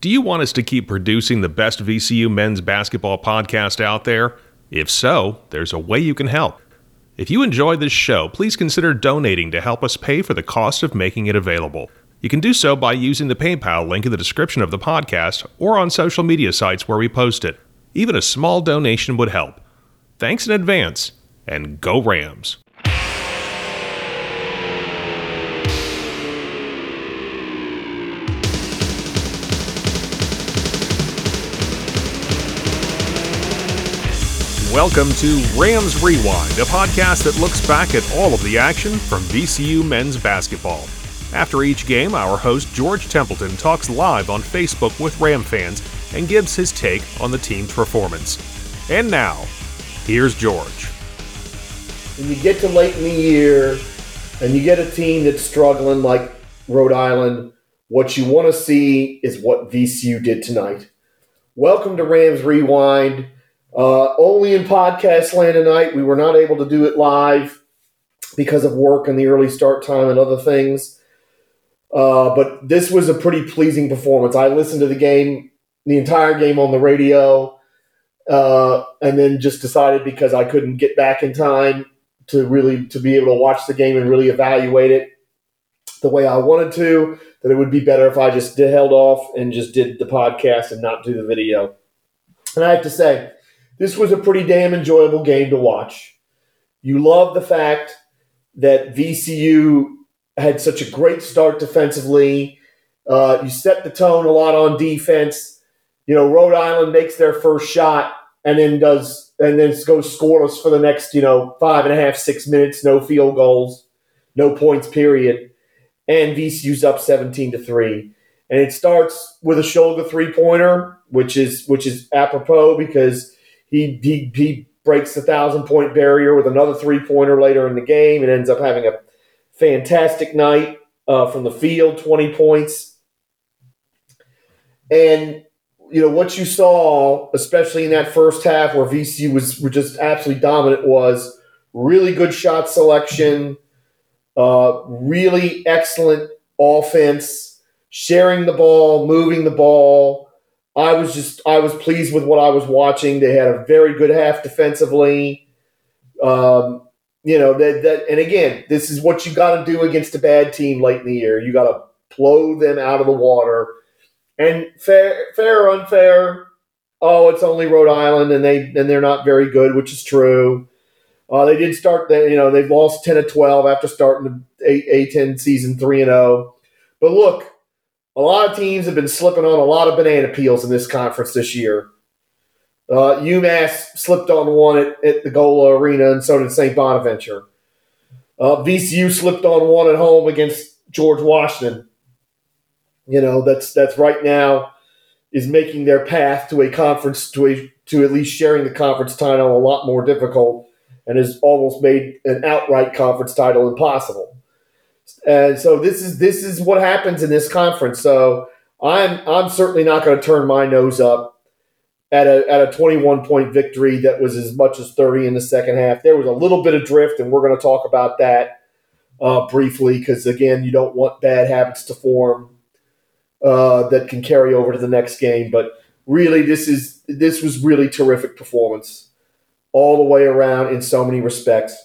Do you want us to keep producing the best VCU men's basketball podcast out there? If so, there's a way you can help. If you enjoy this show, please consider donating to help us pay for the cost of making it available. You can do so by using the PayPal link in the description of the podcast or on social media sites where we post it. Even a small donation would help. Thanks in advance, and go Rams! Welcome to Rams Rewind, a podcast that looks back at all of the action from VCU men's basketball. After each game, our host George Templeton talks live on Facebook with Ram fans and gives his take on the team's performance. And now, here's George. When you get to late in the year and you get a team that's struggling like Rhode Island, what you want to see is what VCU did tonight. Welcome to Rams Rewind. Uh, only in podcast land tonight. We were not able to do it live because of work and the early start time and other things. Uh, but this was a pretty pleasing performance. I listened to the game, the entire game on the radio, uh, and then just decided because I couldn't get back in time to really to be able to watch the game and really evaluate it the way I wanted to, that it would be better if I just held off and just did the podcast and not do the video. And I have to say, this was a pretty damn enjoyable game to watch. You love the fact that VCU had such a great start defensively. Uh, you set the tone a lot on defense. You know, Rhode Island makes their first shot and then does and then goes scoreless for the next you know five and a half six minutes, no field goals, no points period, and VCU's up seventeen to three. And it starts with a Shulga three pointer, which is which is apropos because he he he breaks the thousand point barrier with another three pointer later in the game and ends up having a fantastic night uh, from the field, twenty points. And you know what you saw, especially in that first half where VCU was were just absolutely dominant, was really good shot selection, uh, really excellent offense, sharing the ball, moving the ball I was just I was pleased with what I was watching. They had a very good half defensively. Um, you know that that and again, this is what you got to do against a bad team late in the year. You got to blow them out of the water. And fair, fair or unfair, oh, it's only Rhode Island, and they and they're not very good, which is true. Uh, they did start, the, you know, they've lost ten to twelve after starting the A ten season three and zero. Oh. But look, a lot of teams have been slipping on a lot of banana peels in this conference this year. Uh, UMass slipped on one at, at the Gola Arena, and so did St. Bonaventure. Uh, VCU slipped on one at home against George Washington. You know that's that's right now is making their path to a conference to a, to at least sharing the conference title a lot more difficult, and has almost made an outright conference title impossible. And so this is this is what happens in this conference. So I'm I'm certainly not going to turn my nose up at a at a 21 point victory that was as much as 30 in the second half. There was a little bit of drift, and we're going to talk about that uh, briefly because again, you don't want bad habits to form uh, that can carry over to the next game. But really, this is this was really terrific performance all the way around in so many respects.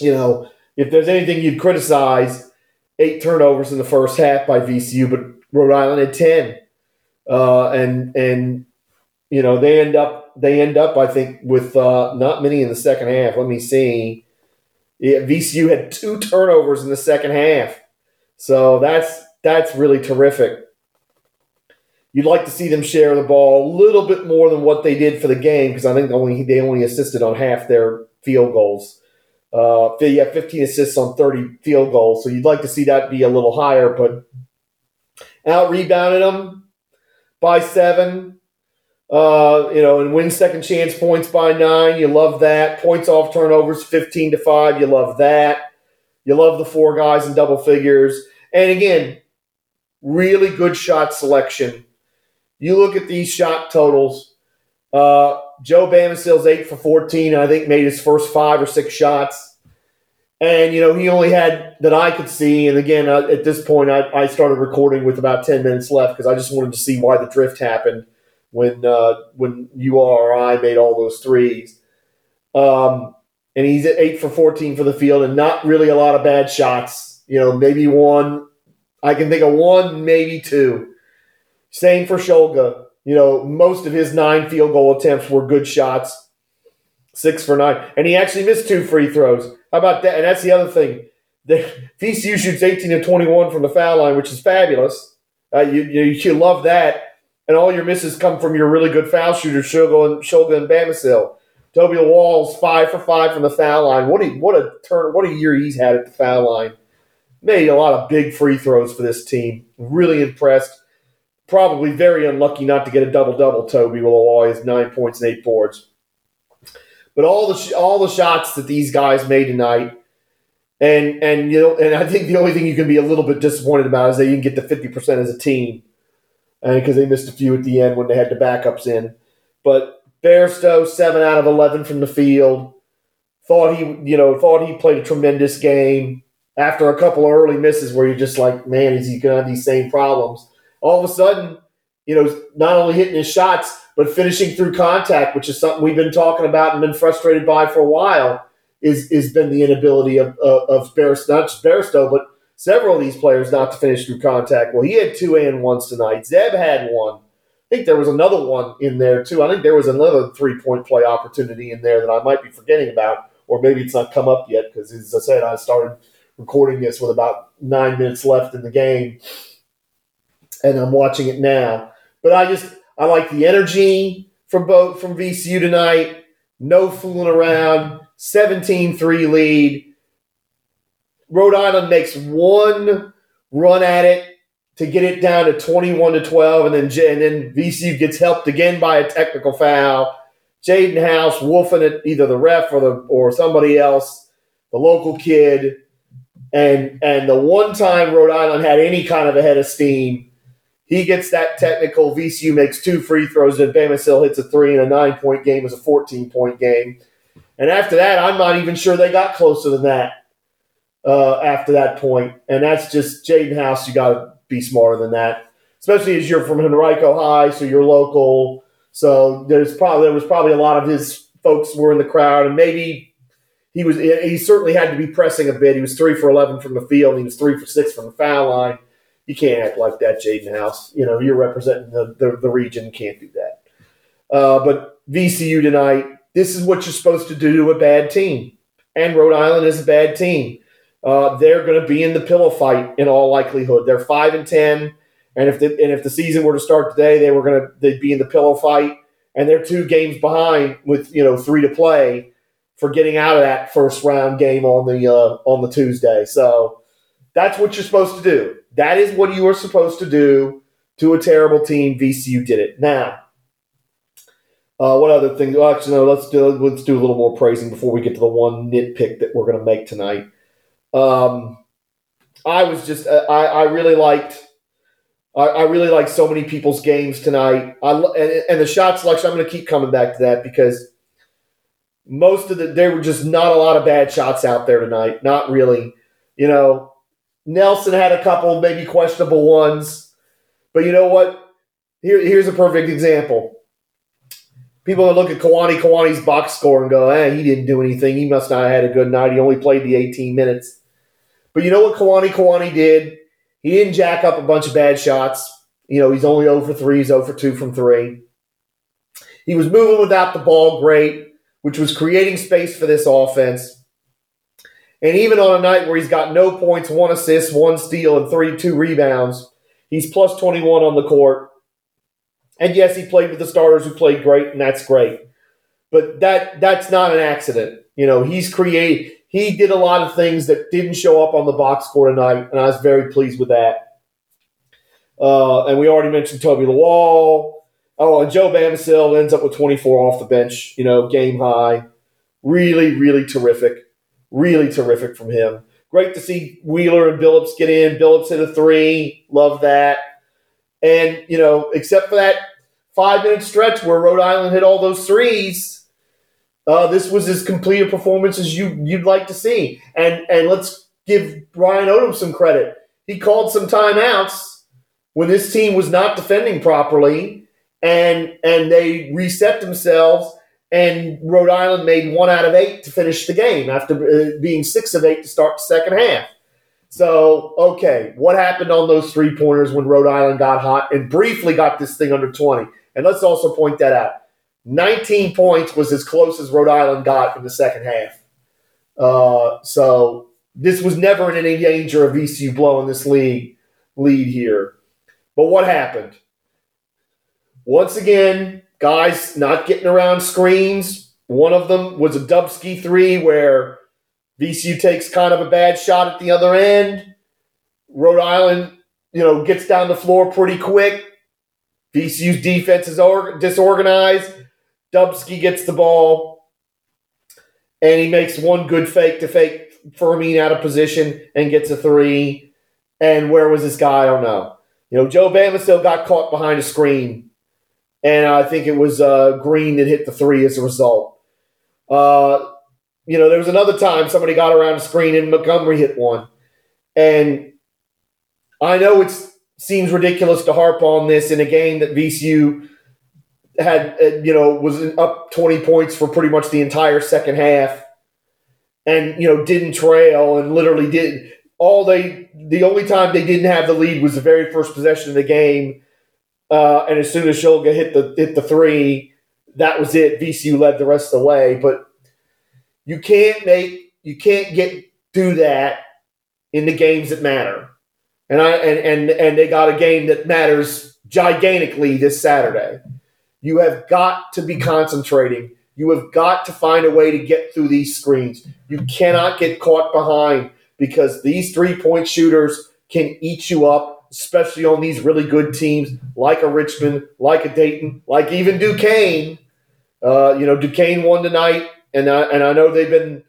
You know, if there's anything you'd criticize, eight turnovers in the first half by VCU, but Rhode Island had ten, uh, and and you know they end up they end up I think with uh, not many in the second half. Let me see. Yeah, VCU had two turnovers in the second half, so that's that's really terrific. You'd like to see them share the ball a little bit more than what they did for the game because I think only they only assisted on half their field goals. Uh, yeah, 15 assists on 30 field goals. So you'd like to see that be a little higher, but out rebounded them by seven. Uh, you know, and win second chance points by nine. You love that. Points off turnovers, 15 to five. You love that. You love the four guys in double figures. And again, really good shot selection. You look at these shot totals. Uh, Joe Bamisile's eight for 14, I think made his first five or six shots. And, you know, he only had that I could see. And again, uh, at this point, I, I started recording with about 10 minutes left because I just wanted to see why the drift happened when uh, when URI made all those threes. Um, and he's at 8 for 14 for the field and not really a lot of bad shots. You know, maybe one. I can think of one, maybe two. Same for Shulga. You know, most of his nine field goal attempts were good shots, six for nine. And he actually missed two free throws. How about that? And that's the other thing. The, VCU shoots 18 to 21 from the foul line, which is fabulous. Uh, you, you, you love that. And all your misses come from your really good foul shooters, Shulga and, Shulga and Bamisile. Toby Lawal five for five from the foul line. What a what a turn! What a year he's had at the foul line. Made a lot of big free throws for this team. Really impressed. Probably very unlucky not to get a double double. Toby Lawal's nine points and eight boards. But all the all the shots that these guys made tonight, and and you know, and I think the only thing you can be a little bit disappointed about is they didn't get to fifty percent as a team, uh, and because they missed a few at the end when they had the backups in. But Bairstow, seven out of eleven from the field. Thought he, you know, thought he played a tremendous game. After a couple of early misses, where you're just like, man, is he to have these same problems? All of a sudden, you know, not only hitting his shots, but finishing through contact, which is something we've been talking about and been frustrated by for a while, is has been the inability of of, of not just Bairstow, but several of these players not to finish through contact. Well, he had two and ones tonight. Zeb had one. I think there was another one in there too. I think there was another three point play opportunity in there that I might be forgetting about, or maybe it's not come up yet because, as I said, I started recording this with about nine minutes left in the game, and I'm watching it now. But I just I like the energy from both from VCU tonight. No fooling around. 17-3 lead. Rhode Island makes one run at it to get it down to 21 to 12, and then and then VCU gets helped again by a technical foul. Jaden House wolfing it either the ref or the or somebody else, the local kid, and and the one time Rhode Island had any kind of a head of steam, he gets that technical. VCU makes two free throws, and Bamisile hits a three, and a nine point game is a 14 point game. And after that, I'm not even sure they got closer than that. Uh, after that point. point, and that's just Jaden House. You got to be smarter than that, especially as you're from Henrico High, so you're local. So there's probably there was probably a lot of his folks were in the crowd, and maybe he was he certainly had to be pressing a bit. He was three for eleven from the field. he was three for six from the foul line. You can't act like that, Jaden House. You know you're representing the the, the region. Can't do that. Uh, but VCU tonight, this is what you're supposed to do to a bad team, and Rhode Island is a bad team. Uh, they're going to be in the pillow fight in all likelihood. They're five and ten, and if the and if the season were to start today, they were going to they'd be in the pillow fight, and they're two games behind with you know three to play for getting out of that first round game on the uh, on the Tuesday. So that's what you're supposed to do. That is what you are supposed to do to a terrible team. VCU did it. Now, uh, what other thing? Well, actually, no. Let's do let's do a little more praising before we get to the one nitpick that we're going to make tonight. Um, I was just uh, I, I really liked I, really liked so many people's games tonight. I and, and the shot selection. I'm going to keep coming back to that because most of the there were just not a lot of bad shots out there tonight. Not really. You know, Nelson had a couple maybe questionable ones, but you know what? Here, here's a perfect example. People that look at Kuany Kuany's box score and go, "Eh, he didn't do anything. He must not have had a good night. He only played the 18 minutes." But you know what Kuany Kuany did? He didn't jack up a bunch of bad shots. You know, he's only 0 for 3, he's 0 for 2 from 3. He was moving without the ball great, which was creating space for this offense. And even on a night where he's got no points, one assist, one steal, and three two rebounds, he's plus 21 on the court. And yes, he played with the starters who played great, and that's great. But that that's not an accident. You know, he's create he did a lot of things that didn't show up on the box score tonight, and I was very pleased with that. Uh, and we already mentioned Toby Lawal. Oh, and Joe Bamisile ends up with 24 off the bench, you know, game high. Really, really terrific. Really terrific from him. Great to see Wheeler and Billups get in. Billups hit a three. Love that. And, you know, except for that five minute stretch where Rhode Island hit all those threes, uh, this was as complete a performance as you you'd like to see. And and let's give Ryan Odom some credit. He called some timeouts when this team was not defending properly, and and they reset themselves. And Rhode Island made one out of eight to finish the game after uh, being six of eight to start the second half. So, okay, what happened on those three pointers when Rhode Island got hot and briefly got this thing under 20? And let's also point that out 19 points was as close as Rhode Island got in the second half. Uh, so, this was never in any danger of VCU blowing this league lead here. But what happened? Once again, guys not getting around screens. One of them was a Dubsky three where VCU takes kind of a bad shot at the other end. Rhode Island, you know, gets down the floor pretty quick. VCU's defense is disorganized. Dubsky gets the ball, and he makes one good fake to fake Fermin out of position and gets a three. And where was this guy? I don't know. You know, Joe Bamisile got caught behind a screen, and I think it was uh, Green that hit the three as a result. Uh, you know, there was another time somebody got around a screen and Montgomery hit one. And I know it seems ridiculous to harp on this in a game that VCU had, uh, you know, was up 20 points for pretty much the entire second half and, you know, didn't trail and literally did all they, the only time they didn't have the lead was the very first possession of the game. Uh, and as soon as Shulga hit the, hit the three, that was it. VCU led the rest of the way. But you can't make you can't get do that in the games that matter. And I and and and they got a game that matters gigantically this Saturday. You have got to be concentrating. You have got to find a way to get through these screens. You cannot get caught behind because these three point shooters can eat you up, especially on these really good teams like a Richmond, like a Dayton, like even Duquesne. Uh, you know, Duquesne won tonight and I, and I know they've been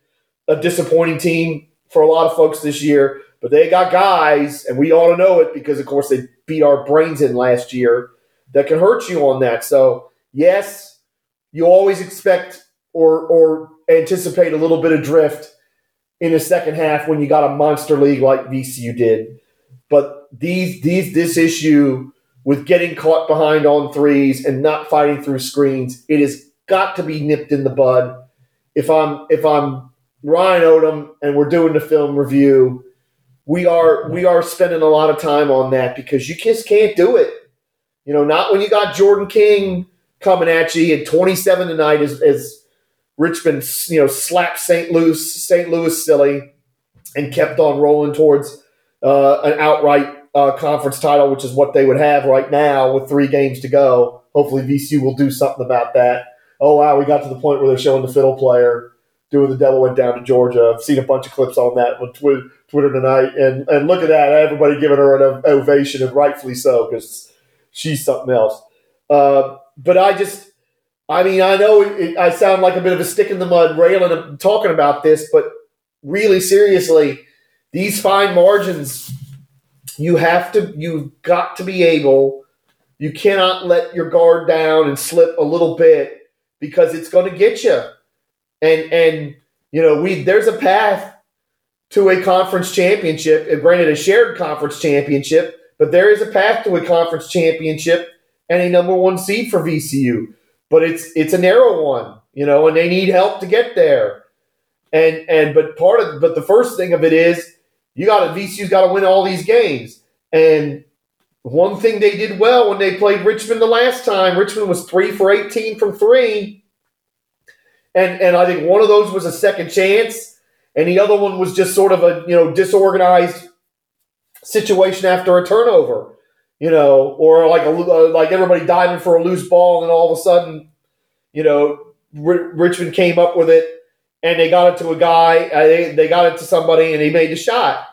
a disappointing team for a lot of folks this year, but they got guys, and we ought to know it because, of course, they beat our brains in last year that can hurt you on that. So, yes, you always expect or or anticipate a little bit of drift in the second half when you got a monster league like VCU did. But these these this issue with getting caught behind on threes and not fighting through screens, it has got to be nipped in the bud if I'm if I'm Ryan Odom and we're doing the film review, we are we are spending a lot of time on that because you just can't do it. You know, not when you got Jordan King coming at you at 27 tonight as, as Richmond, you know, slapped St. Louis St. Louis silly and kept on rolling towards uh, an outright uh, conference title, which is what they would have right now with three games to go. Hopefully, VCU will do something about that oh wow, we got to the point where they're showing the fiddle player doing the devil went down to Georgia. I've seen a bunch of clips on that on Twitter, Twitter tonight, and and look at that, everybody giving her an ovation, and rightfully so because she's something else. Uh, but I just, I mean, I know it, I sound like a bit of a stick in the mud railing and talking about this, but really seriously, these fine margins, you have to, you've got to be able. You cannot let your guard down and slip a little bit because it's going to get you. And and you know we there's a path to a conference championship. Uh, granted, a shared conference championship, but there is a path to a conference championship and a number one seed for VCU. But it's it's a narrow one, you know, and they need help to get there. And and but part of but the first thing of it is you got to VCU's got to win all these games. And one thing they did well when they played Richmond the last time, Richmond was three for 18 from three. And, and I think one of those was a second chance, and the other one was just sort of a you know disorganized situation after a turnover, you know, or like a uh, like everybody diving for a loose ball, and then all of a sudden, you know, R- Richmond came up with it, and they got it to a guy, uh, they, they got it to somebody, and he made the shot.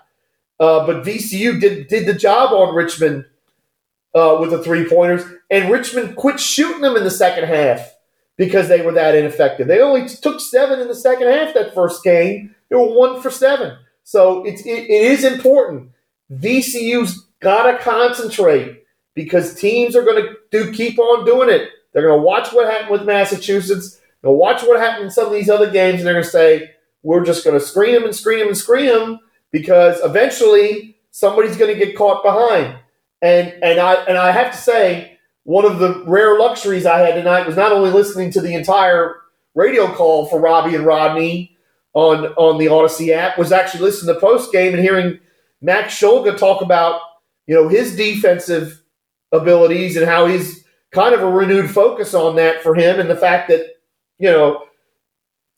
Uh, but VCU did did the job on Richmond uh, with the three pointers, and Richmond quit shooting them in the second half because they were that ineffective. They only took seven in the second half that first game. They were one for seven. So it's, it, it is important. VCU's got to concentrate because teams are going to do keep on doing it. They're going to watch what happened with Massachusetts. Now watch what happened in some of these other games, and they're going to say we're just going to screen them and screen them and screen them because eventually somebody's going to get caught behind. And and I and I have to say, one of the rare luxuries I had tonight was not only listening to the entire radio call for Robbie and Rodney on on the Audacy app, was actually listening to post game and hearing Max Shulga talk about you know his defensive abilities and how he's kind of a renewed focus on that for him, and the fact that you know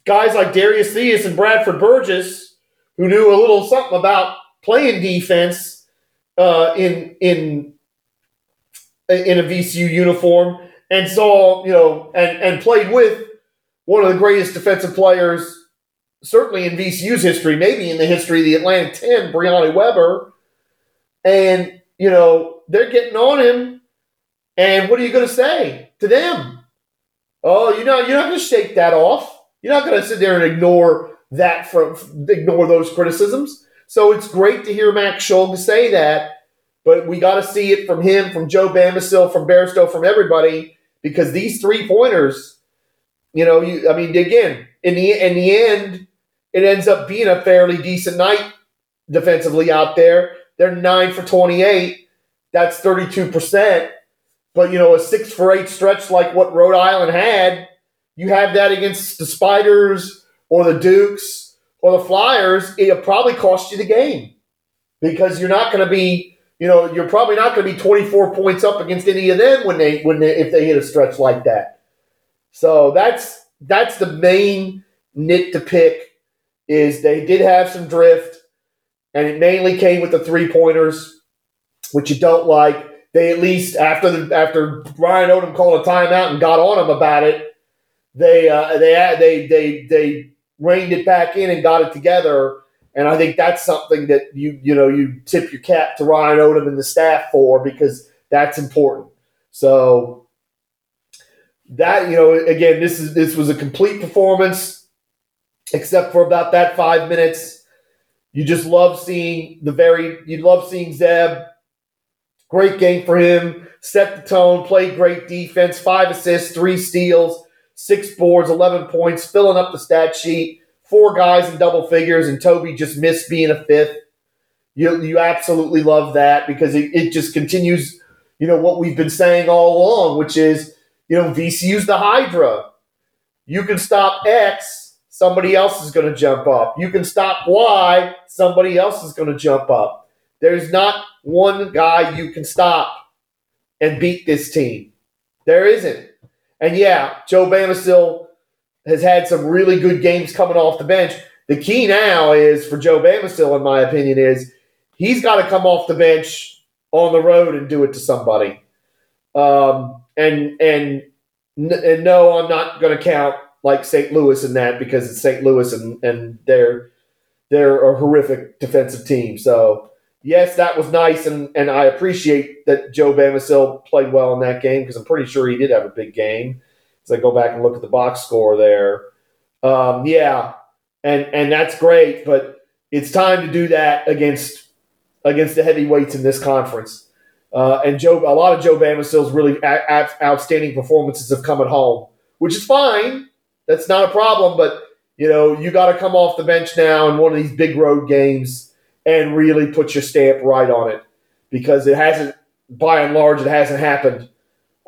guys like Darius Theus and Bradford Burgess, who knew a little something about playing defense uh, in in in a VCU uniform, and saw you know and and played with one of the greatest defensive players. Certainly in VCU's history, maybe in the history of the Atlantic 10, Briante Weber. And, you know, they're getting on him. And what are you going to say to them? Oh, you know, you're not going to shake that off. You're not going to sit there and ignore that from ignore those criticisms. So it's great to hear Max Shulga say that, but we got to see it from him, from Joe Bamisile, from Bairstow, from everybody, because these three pointers, you know, you, I mean, again, in the in the end, it ends up being a fairly decent night defensively out there. They're nine for twenty eight. That's thirty two percent. But you know, a six for eight stretch like what Rhode Island had, you have that against the Spiders or the Dukes or the Flyers, it'll probably cost you the game because you're not going to be, you know, you're probably not going to be 24 points up against any of them when they when they, if they hit a stretch like that. So that's that's the main nit to pick is they did have some drift, and it mainly came with the three pointers, which you don't like they at least after the after Ryan Odom called a timeout and got on him about it, they uh, they they they they reined it back in and got it together. And I think that's something that you you know you tip your cap to Ryan Odom and the staff for because that's important. So that you know again this is this was a complete performance except for about that five minutes. You just love seeing the very you love seeing Zeb Great game for him. Set the tone, played great defense, five assists, three steals, six boards, 11 points, filling up the stat sheet. Four guys in double figures, and Toby just missed being a fifth. You, you absolutely love that because it, it just continues, you know, what we've been saying all along, which is, you know, VCU's the Hydra. You can stop X, somebody else is going to jump up. You can stop Y, somebody else is going to jump up. There's not one guy you can stop and beat this team. There isn't. And yeah, Joe Bamisile has had some really good games coming off the bench. The key now is for Joe Bamisile, in my opinion, is he's got to come off the bench on the road and do it to somebody. Um, and and and no, I'm not going to count like St. Louis in that because it's St. Louis and and they're they're a horrific defensive team. So yes, that was nice, and, and I appreciate that Joe Bamisile played well in that game because I'm pretty sure he did have a big game. As I go back and look at the box score there, um, yeah, and and that's great, but it's time to do that against against the heavyweights in this conference. Uh, and Joe, a lot of Joe Bamisile's really a- a- outstanding performances have come at home, which is fine. That's not a problem, but you know you got to come off the bench now in one of these big road games and really put your stamp right on it because it hasn't, by and large, it hasn't happened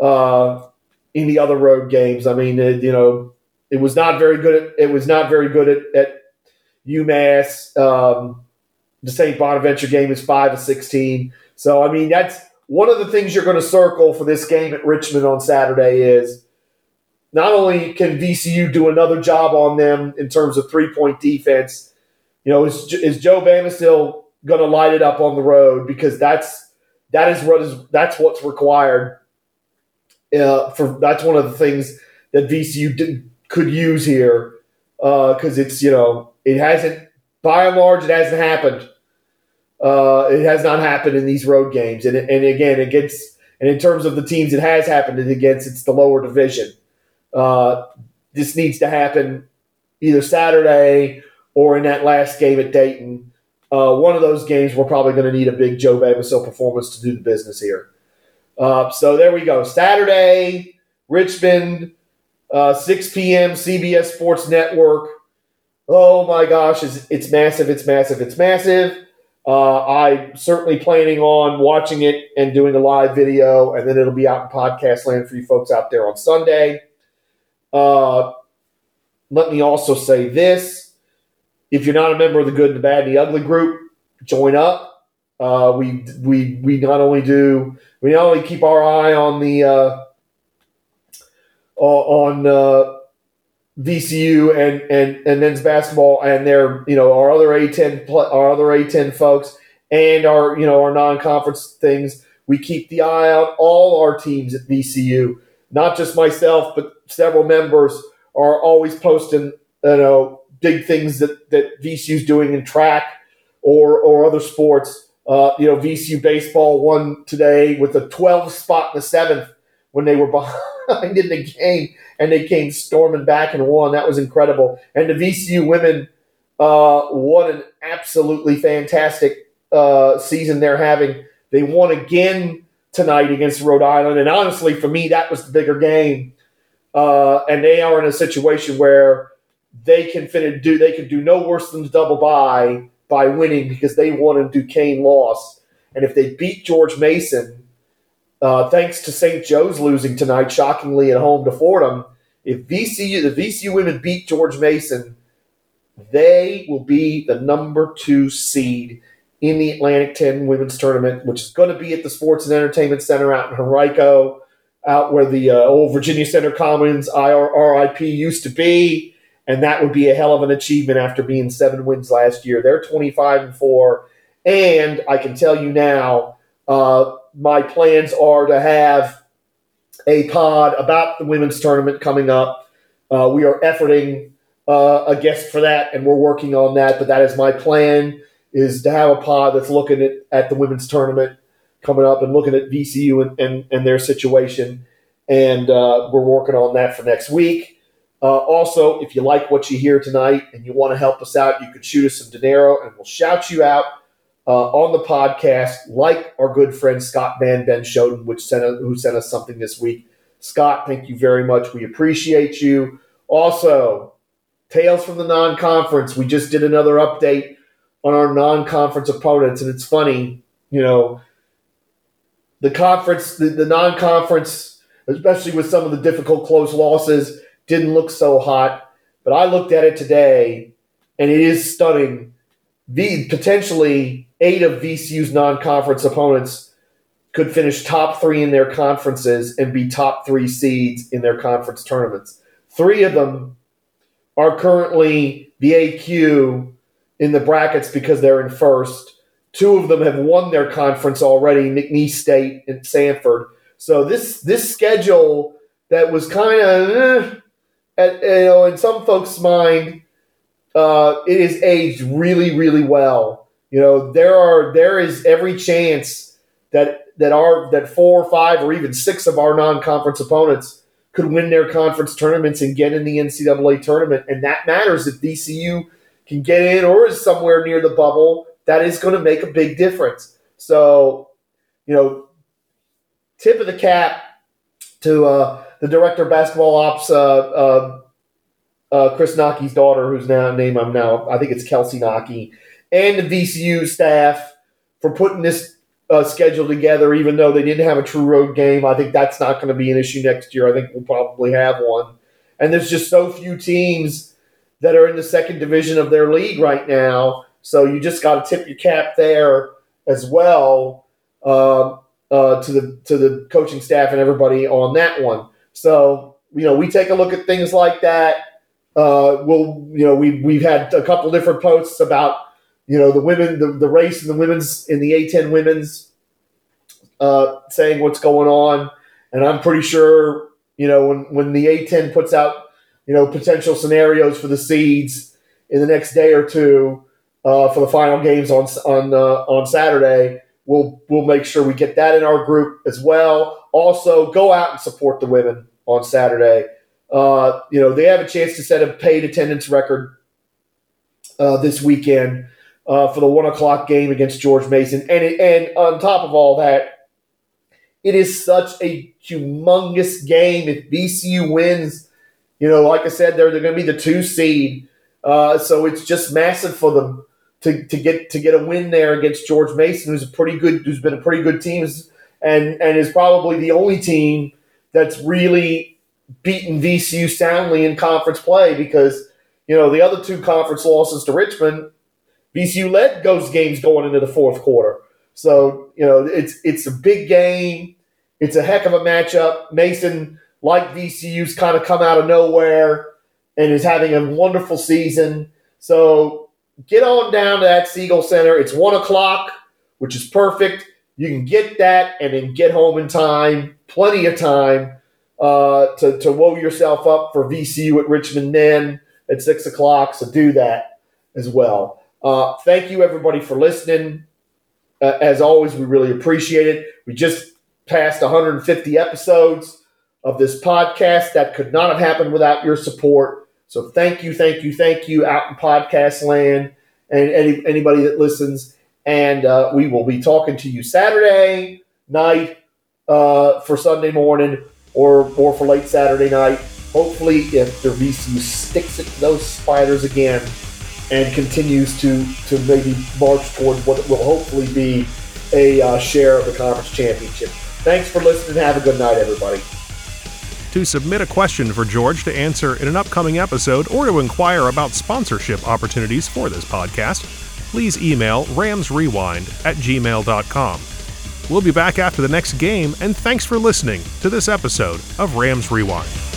uh, in the other road games. I mean, it, you know, it was not very good. At, it was not very good at, at UMass. Um, the St. Bonaventure game is five to sixteen. So I mean, that's one of the things you're going to circle for this game at Richmond on Saturday is not only can VCU do another job on them in terms of three point defense, you know, is, is Joe Bamisile going to light it up on the road? Because that's that is what is that's what's required. Uh, for that's one of the things that VCU did, could use here because uh, it's you know it hasn't by and large it hasn't happened. Uh, it has not happened in these road games, and and again it gets and in terms of the teams it has happened against, it's the lower division. Uh, this needs to happen either Saturday or in that last game at Dayton. Uh, one of those games, we're probably going to need a big Joe Bamisile performance to do the business here. Uh, so there we go. Saturday, Richmond. uh, 6 p.m. CBS Sports Network. Oh my gosh, it's, it's massive, it's massive, it's massive. Uh, I'm certainly planning on watching it and doing a live video, and then it'll be out in podcast land for you folks out there on Sunday. Uh, let me also say this if you're not a member of the Good, the Bad, and the Ugly group, join up. Uh, we we we not only do we not only keep our eye on the uh, on uh, VCU and, and and men's basketball and their you know our other A10 our other A10 folks and our you know our non-conference things. We keep the eye out all our teams at VCU, not just myself, but several members are always posting you know big things that that VCU's doing in track or or other sports. Uh, you know, VCU baseball won today with a 12 spot in the seventh when they were behind in the game and they came storming back and won. That was incredible. And the VCU women uh, won an absolutely fantastic uh, season they're having. They won again tonight against Rhode Island, and honestly, for me, that was the bigger game. Uh, and they are in a situation where they can finish, do they can do no worse than double by by winning because they won and Duquesne lost. And if they beat George Mason, uh, thanks to St. Joe's losing tonight, shockingly at home to Fordham. If VCU, the VCU women beat George Mason, they will be the number two seed in the Atlantic 10 women's tournament, which is going to be at the Sports and Entertainment Center out in Henrico, out where the uh, old Virginia Center Commons RIP used to be. And that would be a hell of an achievement after being seven wins last year. They're 25 and 4. And I can tell you now, uh, my plans are to have a pod about the women's tournament coming up. Uh, we are efforting uh, a guest for that, and we're working on that. But that is my plan: is to have a pod that's looking at, at the women's tournament coming up and looking at VCU and, and, and their situation. And uh, we're working on that for next week. Uh, also, if you like what you hear tonight and you want to help us out, you can shoot us some dinero, and we'll shout you out uh, on the podcast, like our good friend Scott Van Ben Shoden, which sent who sent us something this week. Scott, thank you very much. We appreciate you. Also, Tales from the Non-Conference. We just did another update on our non-conference opponents, and it's funny, you know, the conference, the, the non-conference, especially with some of the difficult close losses, didn't look so hot. But I looked at it today, and it is stunning. The potentially eight of VCU's non-conference opponents could finish top three in their conferences and be top three seeds in their conference tournaments. Three of them are currently the AQ in the brackets because they're in first. Two of them have won their conference already, McNeese State and Sanford. So this this schedule that was kind of, eh, you know, in some folks' mind, uh, it is aged really, really well. You know, there are there is every chance that that our that four or five or even six of our non-conference opponents could win their conference tournaments and get in the NCAA tournament, and that matters if VCU can get in or is somewhere near the bubble. That is going to make a big difference. So, you know, tip of the cap to uh, the director of basketball ops, uh, uh, uh Chris Knoche's daughter, whose now name I'm now I think it's Kelsey Nocke and the VCU staff for putting this uh, schedule together, even though they didn't have a true road game. I think that's not going to be an issue next year. I think we'll probably have one. And there's just so few teams that are in the second division of their league right now. So you just got to tip your cap there as well uh, uh, to the to the coaching staff and everybody on that one. So you know we take a look at things like that. Uh, we'll you know we we've had a couple different posts about you know the women, the, the race and the women's in the A10 women's, uh, saying what's going on, and I'm pretty sure you know when when the A10 puts out you know potential scenarios for the seeds in the next day or two uh, for the final games on on uh, on Saturday. We'll we'll make sure we get that in our group as well. Also, go out and support the women on Saturday. Uh, you know they have a chance to set a paid attendance record uh, this weekend uh, for the one o'clock game against George Mason. And it, and on top of all that, it is such a humongous game. If VCU wins, You know, like I said, they're, they're going to be the two seed. Uh, so it's just massive for them to, to get to get a win there against George Mason, who's a pretty good, who's been a pretty good team, and and is probably the only team that's really beaten VCU soundly in conference play because you know the other two conference losses to Richmond, VCU led those games going into the fourth quarter. So you know it's it's a big game. It's a heck of a matchup. Mason, like VCU's, kind of come out of nowhere and is having a wonderful season. So get on down to that Siegel Center. It's one o'clock, which is perfect. You can get that and then get home in time, plenty of time uh, to, to woe yourself up for VCU at Richmond then at six o'clock. So do that as well. Uh, thank you, everybody, for listening. Uh, as always, we really appreciate it. We just passed 150 episodes of this podcast. That could not have happened without your support. So thank you, thank you, thank you out in podcast land and any, anybody that listens. And uh, we will be talking to you Saturday night uh, for Sunday morning or, or for late Saturday night. Hopefully, if the VCU sticks those spiders again and continues to, to maybe march toward what will hopefully be a uh, share of the conference championship. Thanks for listening. Have a good night, everybody. To submit a question for George to answer in an upcoming episode or to inquire about sponsorship opportunities for this podcast, please email ramsrewind at gmail.com. We'll be back after the next game, and thanks for listening to this episode of Rams Rewind.